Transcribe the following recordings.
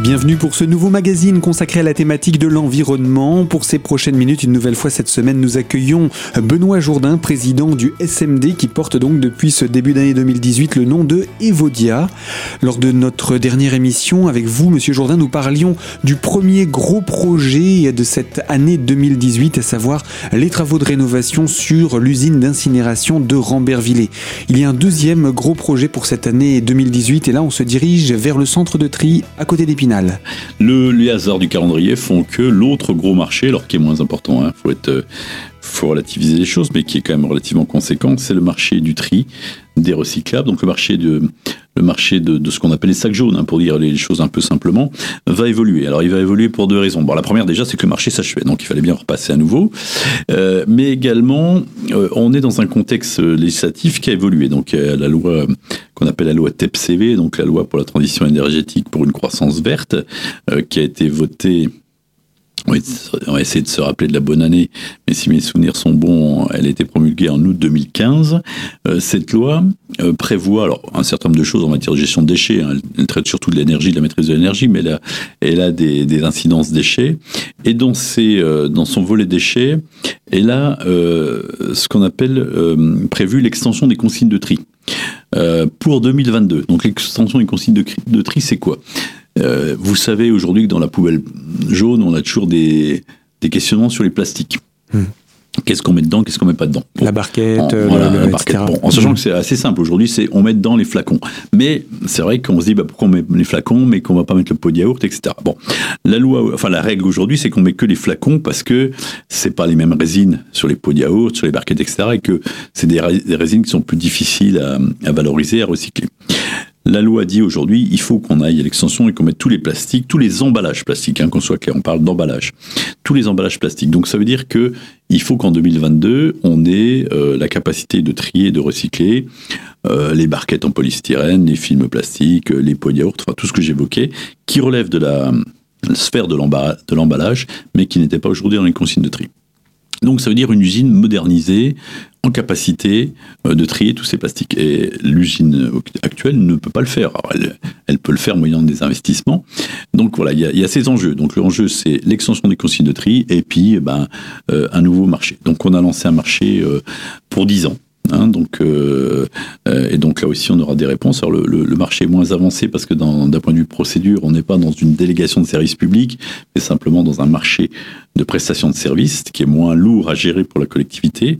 Bienvenue pour ce nouveau magazine consacré à la thématique de l'environnement. Pour ces prochaines minutes, une nouvelle fois cette semaine, nous accueillons Benoît Jourdain, président du SMD, qui porte donc depuis ce début d'année 2018 le nom de Evodia. Lors de notre dernière émission avec vous, Monsieur Jourdain, nous parlions du premier gros projet de cette année 2018, à savoir les travaux de rénovation sur l'usine d'incinération de Rambervillers. Il y a un deuxième gros projet pour cette année 2018 et là on se dirige vers le centre de tri à côté d'Épinal. Le, les hasards du calendrier font que l'autre gros marché, alors qui est moins important, il hein, faut être, faut relativiser les choses, mais qui est quand même relativement conséquent, c'est le marché du tri des recyclables. Donc le marché de, le marché de, ce qu'on appelle les sacs jaunes, hein, pour dire les choses un peu simplement, va évoluer. Alors il va évoluer pour deux raisons. Bon, la première déjà, c'est que le marché s'achevait, donc il fallait bien repasser à nouveau. Euh, mais également, euh, on est dans un contexte législatif qui a évolué. Donc la loi qu'on appelle la loi TEPCV, donc la loi pour la transition énergétique pour une croissance verte, euh, qui a été votée on va essayer de se rappeler de la bonne année, mais si mes souvenirs sont bons, elle a été promulguée en août 2015. Euh, cette loi euh, prévoit alors un certain nombre de choses en matière de gestion de déchets. Hein. Elle, traite surtout de l'énergie, de la maîtrise de l'énergie, mais elle a, elle a des, incidences déchets. Et dans, ses, euh, dans son volet déchets, elle a ce qu'on appelle prévu l'extension des consignes de tri. pour 2022. Donc l'extension des consignes de tri, c'est quoi? Euh, vous savez aujourd'hui que dans la poubelle jaune, on a toujours des, des questionnements sur les plastiques. Hmm. Qu'est-ce qu'on met dedans, qu'est-ce qu'on met pas dedans? La barquette, en, la barquette. en sachant hmm. que c'est assez simple aujourd'hui, c'est on met dedans les flacons. Mais c'est vrai qu'on se dit bah, pourquoi on met les flacons, mais qu'on va pas mettre le pot de yaourt, etc. Bon, la loi, enfin la règle aujourd'hui, c'est qu'on met que les flacons parce que c'est pas les mêmes résines sur les pots de yaourt, sur les barquettes, etc. Et que c'est des, résines qui sont plus difficiles à, à valoriser, à recycler. La loi dit aujourd'hui, il faut qu'on aille à l'extension et qu'on mette tous les plastiques, tous les emballages plastiques, hein, qu'on soit clair, on parle d'emballage, tous les emballages plastiques. Donc ça veut dire que il faut qu'en 2022, on ait euh, la capacité de trier et de recycler euh, les barquettes en polystyrène, les films plastiques, les pots de yaourt, enfin tout ce que j'évoquais, qui relève de la sphère de l'emballage, mais qui n'était pas aujourd'hui dans les consignes de tri. Donc ça veut dire une usine modernisée, en capacité euh, de trier tous ces plastiques. Et l'usine actuelle ne peut pas le faire. elle, peut le faire moyennant des investissements. Donc voilà, il y a, ces enjeux. Donc l'enjeu, c'est l'extension des consignes de tri et puis eh ben, euh, un nouveau marché. Donc on a lancé un marché euh, pour 10 ans. Hein, donc, euh, euh, et donc là aussi, on aura des réponses. Alors, le, marché est moins avancé parce que d'un point de vue procédure, on n'est pas dans une délégation de service public, mais simplement dans un marché de prestation de services qui est moins lourd à gérer pour la collectivité.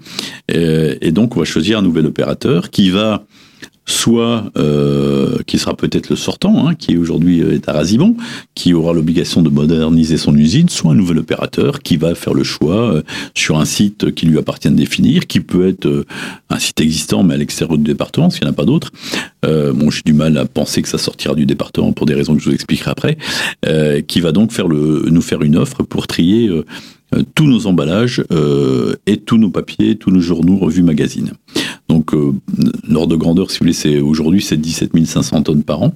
Euh, et donc, on va choisir un nouvel opérateur qui va soit euh, qui sera peut-être le sortant, hein, qui aujourd'hui euh, est à Razibon, qui aura l'obligation de moderniser son usine, soit un nouvel opérateur qui va faire le choix euh, sur un site qui lui appartient de définir, qui peut être un site existant mais à l'extérieur du département, s'il n'y en a pas d'autres. bon, j'ai du mal à penser que ça sortira du département pour des raisons que je vous expliquerai après, qui va donc faire le, nous faire une offre pour trier tous nos emballages et tous nos papiers, tous nos journaux, revues, magazines. Donc, euh, l'ordre de grandeur, si vous voulez, c'est aujourd'hui, c'est 17 500 tonnes par an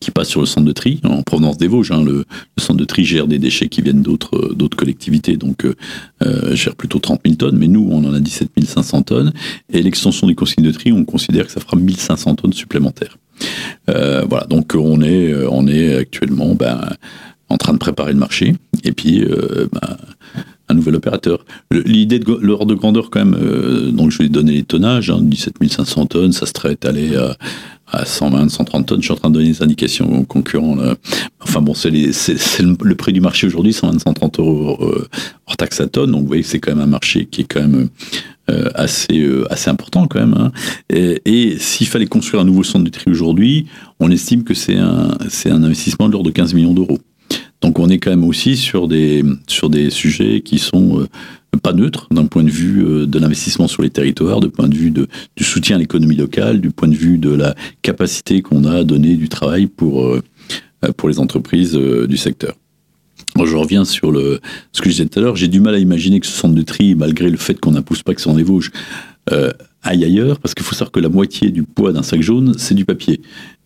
qui passent sur le centre de tri en provenance des Vosges. Hein. Le, centre de tri gère des déchets qui viennent d'autres euh, collectivités, donc euh, euh, gère plutôt 30 000 tonnes, mais nous, on en a 17 500 tonnes. Et l'extension des consignes de tri, on considère que ça fera 1500 tonnes supplémentaires. Euh, voilà, donc on est, on est actuellement ben, en train de préparer le marché. Et puis, ben, un nouvel opérateur. L'idée de l'ordre de grandeur, quand même, euh, donc je vais donner les tonnages, hein, 17 500 tonnes, ça serait allé à, à 120, 130 tonnes. Je suis en train de donner des indications aux concurrents. Enfin bon, c'est le, prix du marché aujourd'hui, 120, 130 euros euh, hors taxe à tonne. Donc vous voyez que c'est quand même un marché qui est quand même euh, assez, euh, assez important quand même. Hein. Et, et s'il fallait construire un nouveau centre de tri aujourd'hui, on estime que c'est un, un investissement de l'ordre de 15 millions d'euros. Donc on est quand même aussi sur des, sur des sujets qui sont euh, pas neutres d'un point de vue euh, de l'investissement sur les territoires, du point de vue du soutien à l'économie locale, du point de vue de la capacité qu'on a à donner du travail pour, euh, pour les entreprises du secteur. je reviens sur le, ce que je disais tout à l'heure. J'ai du mal à imaginer que ce centre de tri, malgré le fait qu'on n'impose pas que c'est en Vosges, aille ailleurs, parce qu'il faut savoir que la moitié du poids d'un sac jaune, c'est du papier.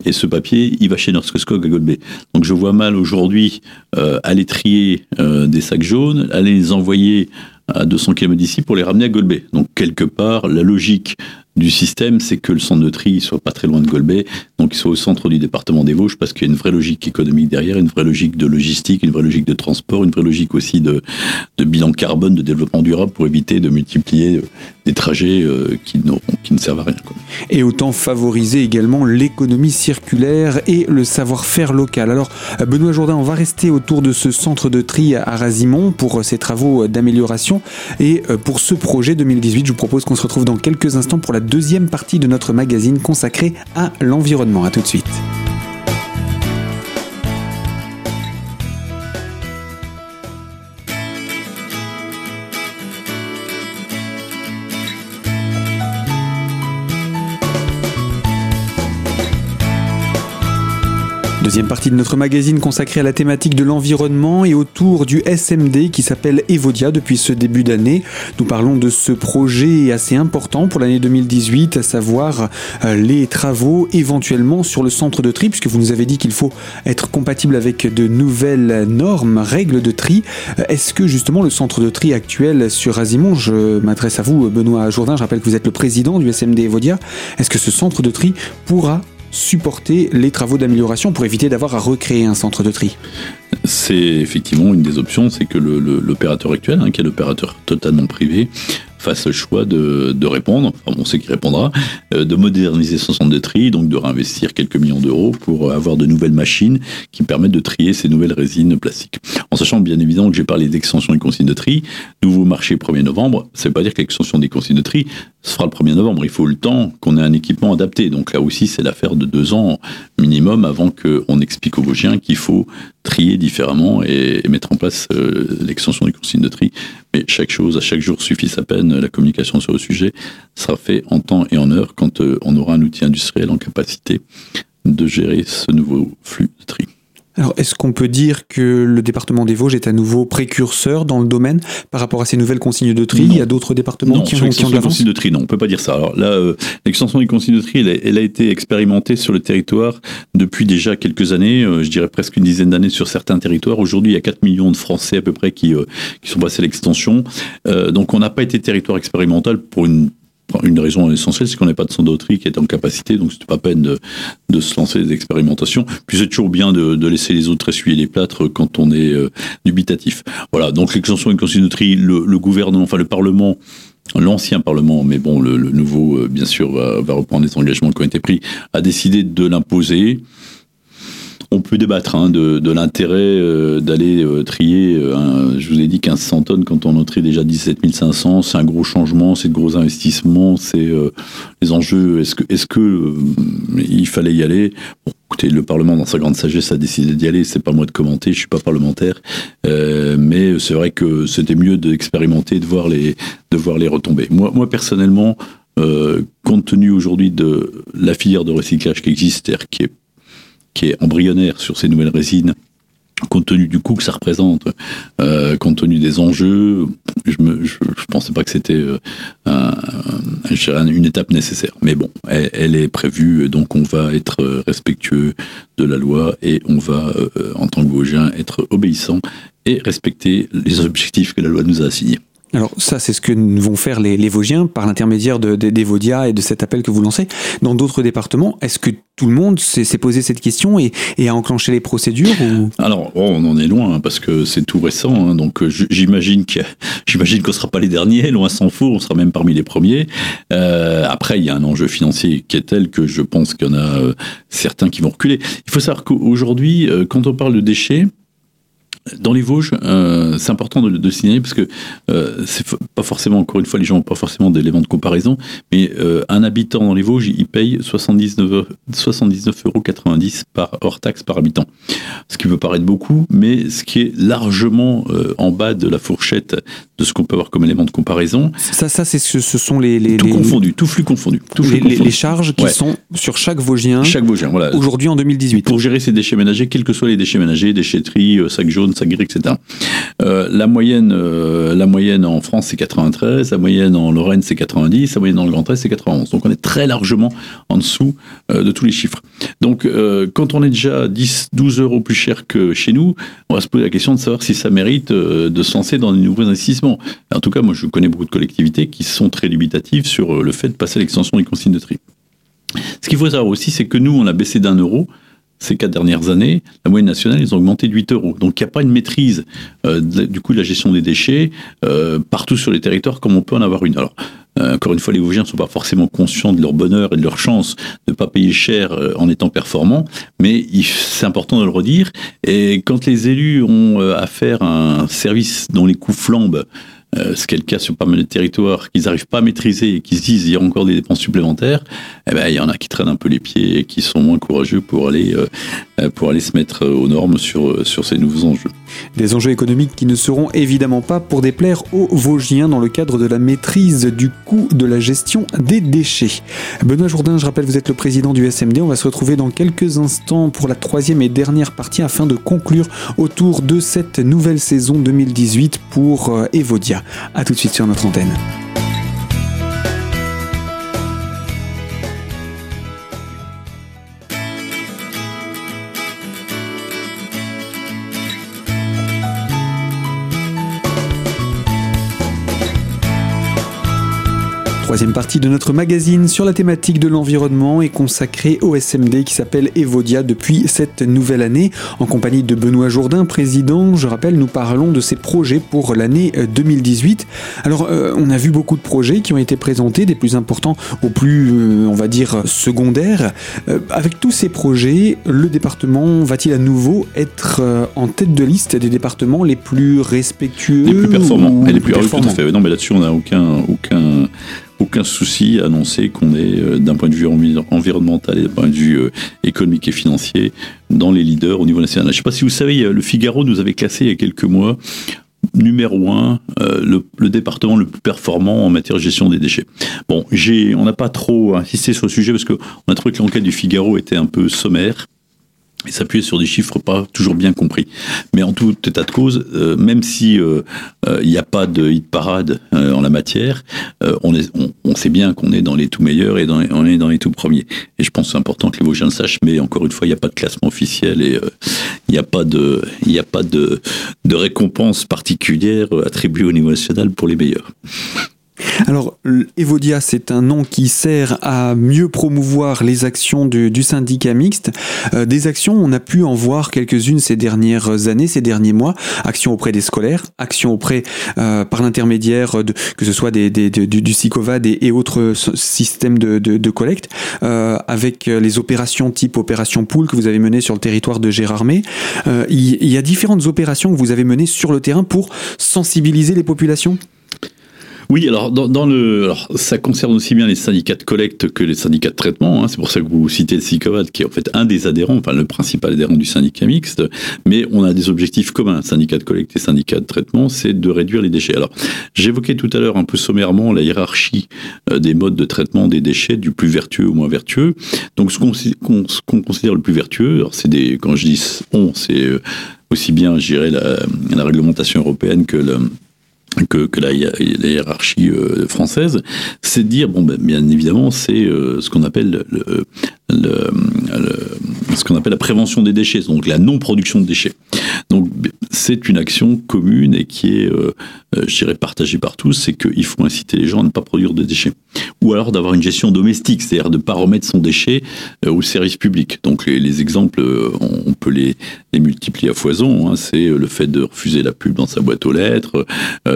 Et ce papier, il va chez Norske Skog à Golbet. Donc je vois mal aujourd'hui euh, aller trier euh, des sacs jaunes, aller les envoyer à 200 km d'ici pour les ramener à Golbet. Donc quelque part, la logique du système, c'est que le centre de tri soit pas très loin de Golbet, donc il soit au centre du département des Vosges, parce qu'il y a une vraie logique économique derrière, une vraie logique de logistique, une vraie logique de transport, une vraie logique aussi de, bilan carbone, de développement durable pour éviter de multiplier des trajets qui, qui ne servent à rien. Et autant favoriser également l'économie circulaire et le savoir-faire local. Alors, Benoît Jourdain, on va rester autour de ce centre de tri à Razimont pour ses travaux d'amélioration. Et pour ce projet 2018, je vous propose qu'on se retrouve dans quelques instants pour la deuxième partie de notre magazine consacrée à l'environnement. A tout de suite. Deuxième partie de notre magazine consacrée à la thématique de l'environnement et autour du SMD qui s'appelle Evodia depuis ce début d'année. Nous parlons de ce projet assez important pour l'année 2018, à savoir euh, les travaux éventuellement sur le centre de tri, puisque vous nous avez dit qu'il faut être compatible avec de nouvelles normes, règles de tri. Euh, est-ce que justement le centre de tri actuel sur Azimon, je m'adresse à vous Benoît Jourdain, je rappelle que vous êtes le président du SMD Evodia, est-ce que ce centre de tri pourra supporter les travaux d'amélioration pour éviter d'avoir à recréer un centre de tri. C'est effectivement une des options, c'est que l'opérateur actuel, hein, qui est l'opérateur totalement privé, fasse le choix de, répondre, enfin on sait qu'il répondra, euh, de moderniser son centre de tri, donc de réinvestir quelques millions d'euros pour avoir de nouvelles machines qui permettent de trier ces nouvelles résines plastiques. En sachant bien évidemment que j'ai parlé d'extension des consignes de tri, nouveau marché 1er novembre, ça ne veut pas dire que l'extension des consignes de tri se fera le 1er novembre. Il faut le temps qu'on ait un équipement adapté. Donc là aussi, c'est l'affaire de deux ans minimum avant qu'on explique aux Vosgiens qu'il faut trier différemment et, mettre en place euh, l'extension des consignes de tri. Mais chaque chose, à chaque jour suffit sa peine. La communication sur le sujet sera fait en temps et en heure quand euh, on aura un outil industriel en capacité de gérer ce nouveau flux de tri. Alors, est-ce qu'on peut dire que le département des Vosges est à nouveau précurseur dans le domaine par rapport à ces nouvelles consignes de tri? Il y a d'autres départements qui, ont, qui ont de consignes de tri, non, on peut pas dire ça. Alors là, euh, l'extension des consignes de tri, elle, a été expérimentée sur le territoire depuis déjà quelques années, euh, je dirais presque une dizaine d'années sur certains territoires. Aujourd'hui, il y a 4 millions de Français à peu près qui, euh, qui sont passés à l'extension. donc, on n'a pas été territoire expérimental pour une une raison essentielle, c'est qu'on n'a pas de sondoterie qui est en capacité, donc c'était pas peine de, de, se lancer des expérimentations. Puis c'est toujours bien de, laisser les autres essuyer les plâtres quand on est euh, dubitatif. Voilà, donc l'extension d'une consignerie, le, le gouvernement, enfin le Parlement, l'ancien Parlement, mais bon, le, le nouveau, euh, bien sûr, va, va, reprendre les engagements qui ont été pris, a décidé de l'imposer on peut débattre hein, de, l'intérêt euh, d'aller euh, trier, euh, je vous ai dit 1500 tonnes quand on en trie déjà 17 500, c'est un gros changement, c'est de gros investissements, c'est les enjeux, est-ce que, il fallait y aller? Écoutez, le Parlement, dans sa grande sagesse, a décidé d'y aller. C'est pas moi de commenter, je suis pas parlementaire, mais c'est vrai que c'était mieux d'expérimenter, de voir les, de voir les retombées. Moi, moi personnellement, compte tenu aujourd'hui de la filière de recyclage qui existe, qui est qui est embryonnaire sur ces nouvelles résines, compte tenu du coût que ça représente, euh, compte tenu des enjeux, je ne pensais pas que c'était euh, une étape nécessaire. Mais bon, elle, est prévue, donc on va être respectueux de la loi et on va, euh, en tant que Vosgien, être obéissant et respecter les objectifs que la loi nous a assignés. Alors ça, c'est ce que vont faire les, Vosgiens par l'intermédiaire de, des Vaudia et de cet appel que vous lancez. Dans d'autres départements, est-ce que tout le monde s'est posé cette question et, a enclenché les procédures Alors, oh, on en est loin hein, parce que c'est tout récent. Hein, donc euh, j'imagine qu'on j'imagine qu'on sera pas les derniers, loin s'en faut. On sera même parmi les premiers. Euh, après, il y a un enjeu financier qui est tel que je pense qu'il y en a euh, certains qui vont reculer. Il faut savoir qu'aujourd'hui, quand on parle de déchets, dans les Vosges, euh, c'est important de le signaler parce que euh, c'est pas forcément, encore une fois, les gens n'ont pas forcément d'éléments de comparaison, mais euh, un habitant dans les Vosges, il paye 79,90 79 euros par hors taxe par habitant. Ce qui peut paraître beaucoup, mais ce qui est largement en bas de la fourchette de ce qu'on peut avoir comme élément de comparaison. Ça, ça c'est ce, ce sont les, les tout confondu, tout flux confondu, tout les, les, charges qui sont sur chaque Vosgien. Chaque Vosgien, voilà. Aujourd'hui en 2018. Pour gérer ces déchets ménagers, quels que soient les déchets ménagers, déchetterie, sacs jaunes, Etc. la moyenne, la moyenne en France c'est 93, la moyenne en Lorraine c'est 90, la moyenne dans le Grand Est c'est 91. Donc on est très largement en dessous de tous les chiffres. Donc quand on est déjà 10, 12 euros plus cher que chez nous, on va se poser la question de savoir si ça mérite de se lancer dans des nouveaux investissements. En tout cas, moi je connais beaucoup de collectivités qui sont très dubitatives sur le fait de passer à l'extension des consignes de tri. Ce qu'il faut savoir aussi, c'est que nous, on a baissé d'un euro ces quatre dernières années, la moyenne nationale, ils ont augmenté de 8 euros. Donc il n'y a pas une maîtrise euh, du coup de la gestion des déchets euh, partout sur les territoires comme on peut en avoir une. Alors euh, encore une fois, les Vosgiens ne sont pas forcément conscients de leur bonheur et de leur chance de ne pas payer cher en étant performants, mais c'est important de le redire. Et quand les élus ont affaire à un service dont les coûts flambent, euh, ce qui est le cas sur pas mal de territoires, qu'ils n'arrivent pas à maîtriser et qui se disent il y a encore des dépenses supplémentaires, eh ben, il y en a qui traînent un peu les pieds et qui sont moins courageux pour aller, euh, euh, pour aller se mettre aux normes sur, sur ces nouveaux enjeux. Des enjeux économiques qui ne seront évidemment pas pour déplaire aux Vosgiens dans le cadre de la maîtrise du coût de la gestion des déchets. Benoît Jourdain, je rappelle, vous êtes le président du SMD. On va se retrouver dans quelques instants pour la troisième et dernière partie afin de conclure autour de cette nouvelle saison 2018 pour Evodia. A tout de suite sur notre antenne. Troisième partie de notre magazine sur la thématique de l'environnement est consacrée au SMD qui s'appelle Evodia depuis cette nouvelle année. En compagnie de Benoît Jourdain, président, je rappelle, nous parlons de ses projets pour l'année 2018. Euh, Alors, euh, on a vu beaucoup de projets qui ont été présentés, des plus importants aux plus, euh, on va dire, secondaires. avec tous ces projets, le département va-t-il à nouveau être en tête de liste des départements les plus respectueux Les plus performants. Et les plus, performants. Fait. Non, mais là-dessus, on n'a aucun, aucun aucun souci à annoncer qu'on est, euh, d'un point de vue environnemental et d'un point de vue euh, économique et financier, dans les leaders au niveau national. Je ne sais pas si vous savez, le Figaro nous avait classé il y a quelques mois numéro un, euh, le, département le plus performant en matière de gestion des déchets. Bon, j'ai, on n'a pas trop insisté sur le sujet parce qu'on a trouvé que l'enquête du Figaro était un peu sommaire et s'appuyer sur des chiffres pas toujours bien compris. Mais en tout état de cause, euh, même si euh, euh, il n'y a pas de hit parade en la matière, on, sait bien qu'on est dans les tout meilleurs et dans on est dans les tout premiers. Et je pense que c'est important que les Vosgiens le sachent. Mais encore une fois, il n'y a pas de classement officiel et il n'y a pas de il n'y a pas de, de récompense particulière attribuée au niveau national pour les meilleurs. Alors, Evodia, c'est un nom qui sert à mieux promouvoir les actions du, syndicat mixte. Euh, des actions, on a pu en voir quelques-unes ces dernières années, ces derniers mois. Actions auprès des scolaires, actions auprès, euh, par l'intermédiaire que ce soit des, du, du SICOVAD et, autres systèmes de, collecte, euh, avec les opérations type opération pool que vous avez menées sur le territoire de Gérardmer. il y a différentes opérations que vous avez menées sur le terrain pour sensibiliser les populations? Oui, alors dans, le, alors ça concerne aussi bien les syndicats de collecte que les syndicats de traitement. Hein. c'est pour ça que vous citez le SICOVAD, qui est en fait un des adhérents, enfin le principal adhérent du syndicat mixte. Mais on a des objectifs communs, syndicat de collecte et syndicat de traitement, c'est de réduire les déchets. Alors j'évoquais tout à l'heure un peu sommairement la hiérarchie euh, des modes de traitement des déchets, du plus vertueux au moins vertueux. Donc ce qu'on considère le plus vertueux, alors c'est des, quand je dis on, c'est euh, aussi bien, je dirais, la, la réglementation européenne que le que, que la, hiérarchie euh, française, c'est de dire, bon, ben, bien évidemment, c'est euh, ce qu'on appelle le, le, ce qu'on appelle la prévention des déchets, donc la non-production de déchets. Donc c'est une action commune et qui est, euh, euh, je dirais, partagée par tous, c'est qu'il faut inciter les gens à ne pas produire de déchets. Ou alors d'avoir une gestion domestique, c'est-à-dire de ne pas remettre son déchet euh, au service public. Donc les, exemples, on peut les, les, multiplier à foison. Hein. C'est le fait de refuser la pub dans sa boîte aux lettres,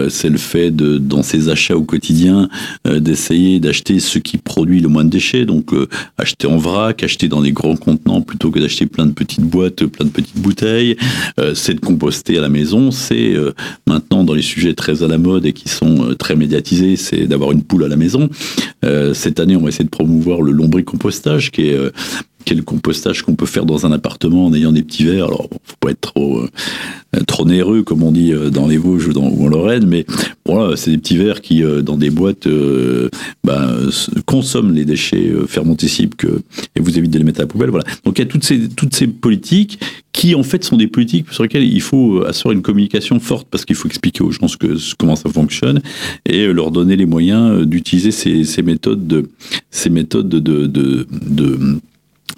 c'est le fait de, dans ses achats au quotidien, d'essayer d'acheter ce qui produit le moins de déchets, donc acheter en vrac, acheter dans des grands contenants plutôt que d'acheter plein de petites boîtes, plein de petites bouteilles. Euh, c'est de composter à la maison. C'est euh, maintenant dans les sujets très à la mode et qui sont euh, très médiatisés, c'est d'avoir une poule à la maison. Cette année, on va essayer de promouvoir le lombricompostage, qui est quel compostage qu'on peut faire dans un appartement en ayant des petits verres. Alors, faut pas être trop euh, trop néreux comme on dit dans les Vosges ou, dans, ou en Lorraine, mais voilà, c'est des petits verres qui dans des boîtes bah, consomment les déchets fermentescibles que et vous évitez de les mettre à la poubelle. Voilà. Donc il y a toutes ces toutes ces politiques qui en fait sont des politiques sur lesquelles il faut assurer une communication forte parce qu'il faut expliquer aux gens ce que, comment ça fonctionne et leur donner les moyens d'utiliser ces, ces, méthodes de ces méthodes de, de, de, de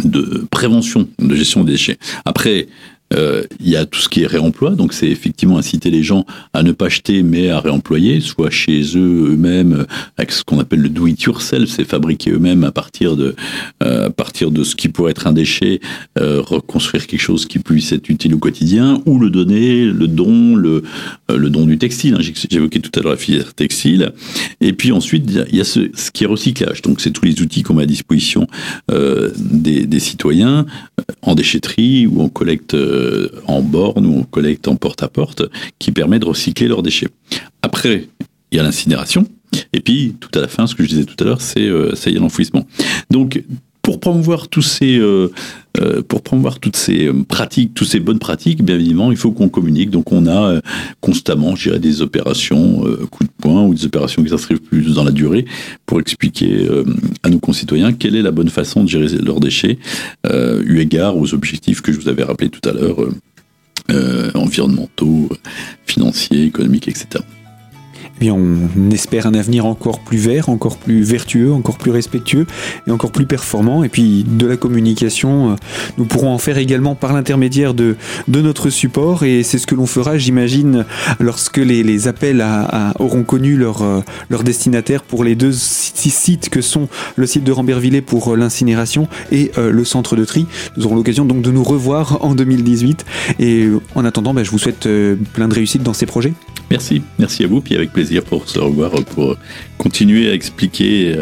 de prévention de gestion des déchets. Après, euh, il y a tout ce qui est réemploi, donc c'est effectivement inciter les gens à ne pas acheter mais à réemployer, soit chez eux eux-mêmes avec ce qu'on appelle le do it yourself, c'est fabriquer eux-mêmes à partir de euh, à partir de ce qui pourrait être un déchet, euh, reconstruire quelque chose qui puisse être utile au quotidien, ou le donner, le don, le le don du textile. Hein, J'évoquais tout à l'heure la filière textile, et puis ensuite il y a, ce, ce qui est recyclage, donc c'est tous les outils qu'on met à disposition des, citoyens en déchetterie ou en collecte euh, en borne ou en collecte en porte-à-porte qui permet de recycler leurs déchets. Après, il y a l'incinération. Et puis, tout à la fin, ce que je disais tout à l'heure, c'est euh, ça y est l'enfouissement. Donc, pour promouvoir tous ces, euh, euh, pour promouvoir toutes ces euh, pratiques, toutes ces bonnes pratiques, bien évidemment, il faut qu'on communique. Donc, on a constamment, je dirais, des opérations coup de poing ou des opérations qui s'inscrivent plus dans la durée pour expliquer à nos concitoyens quelle est la bonne façon de gérer leurs déchets, eu égard aux objectifs que je vous avais rappelés tout à l'heure, environnementaux, financiers, économiques, etc. Eh on espère un avenir encore plus vert, encore plus vertueux, encore plus respectueux et encore plus performant. Et puis de la communication, euh, nous pourrons en faire également par l'intermédiaire de, de notre support. Et c'est ce que l'on fera, j'imagine, lorsque les, appels auront connu leur, euh, leur destinataire pour les deux sites que sont le site de Rambervillers pour euh, l'incinération et le centre de tri. Nous aurons l'occasion donc de nous revoir en 2018. Et en attendant, bah, je vous souhaite plein de réussite dans ces projets. Merci, merci à vous, puis avec plaisir pour se revoir, pour continuer à expliquer,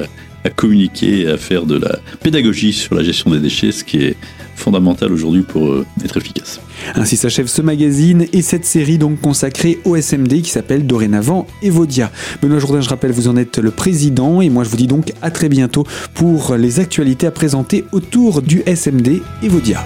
à communiquer, à faire de la pédagogie sur la gestion des déchets, ce qui est fondamental aujourd'hui pour euh, être efficace. Ainsi s'achève ce magazine et cette série donc consacrée au SMD qui s'appelle dorénavant Evodia. Benoît Jourdain, je rappelle, vous en êtes le président et moi je vous dis donc à très bientôt pour les actualités à présenter autour du SMD Evodia.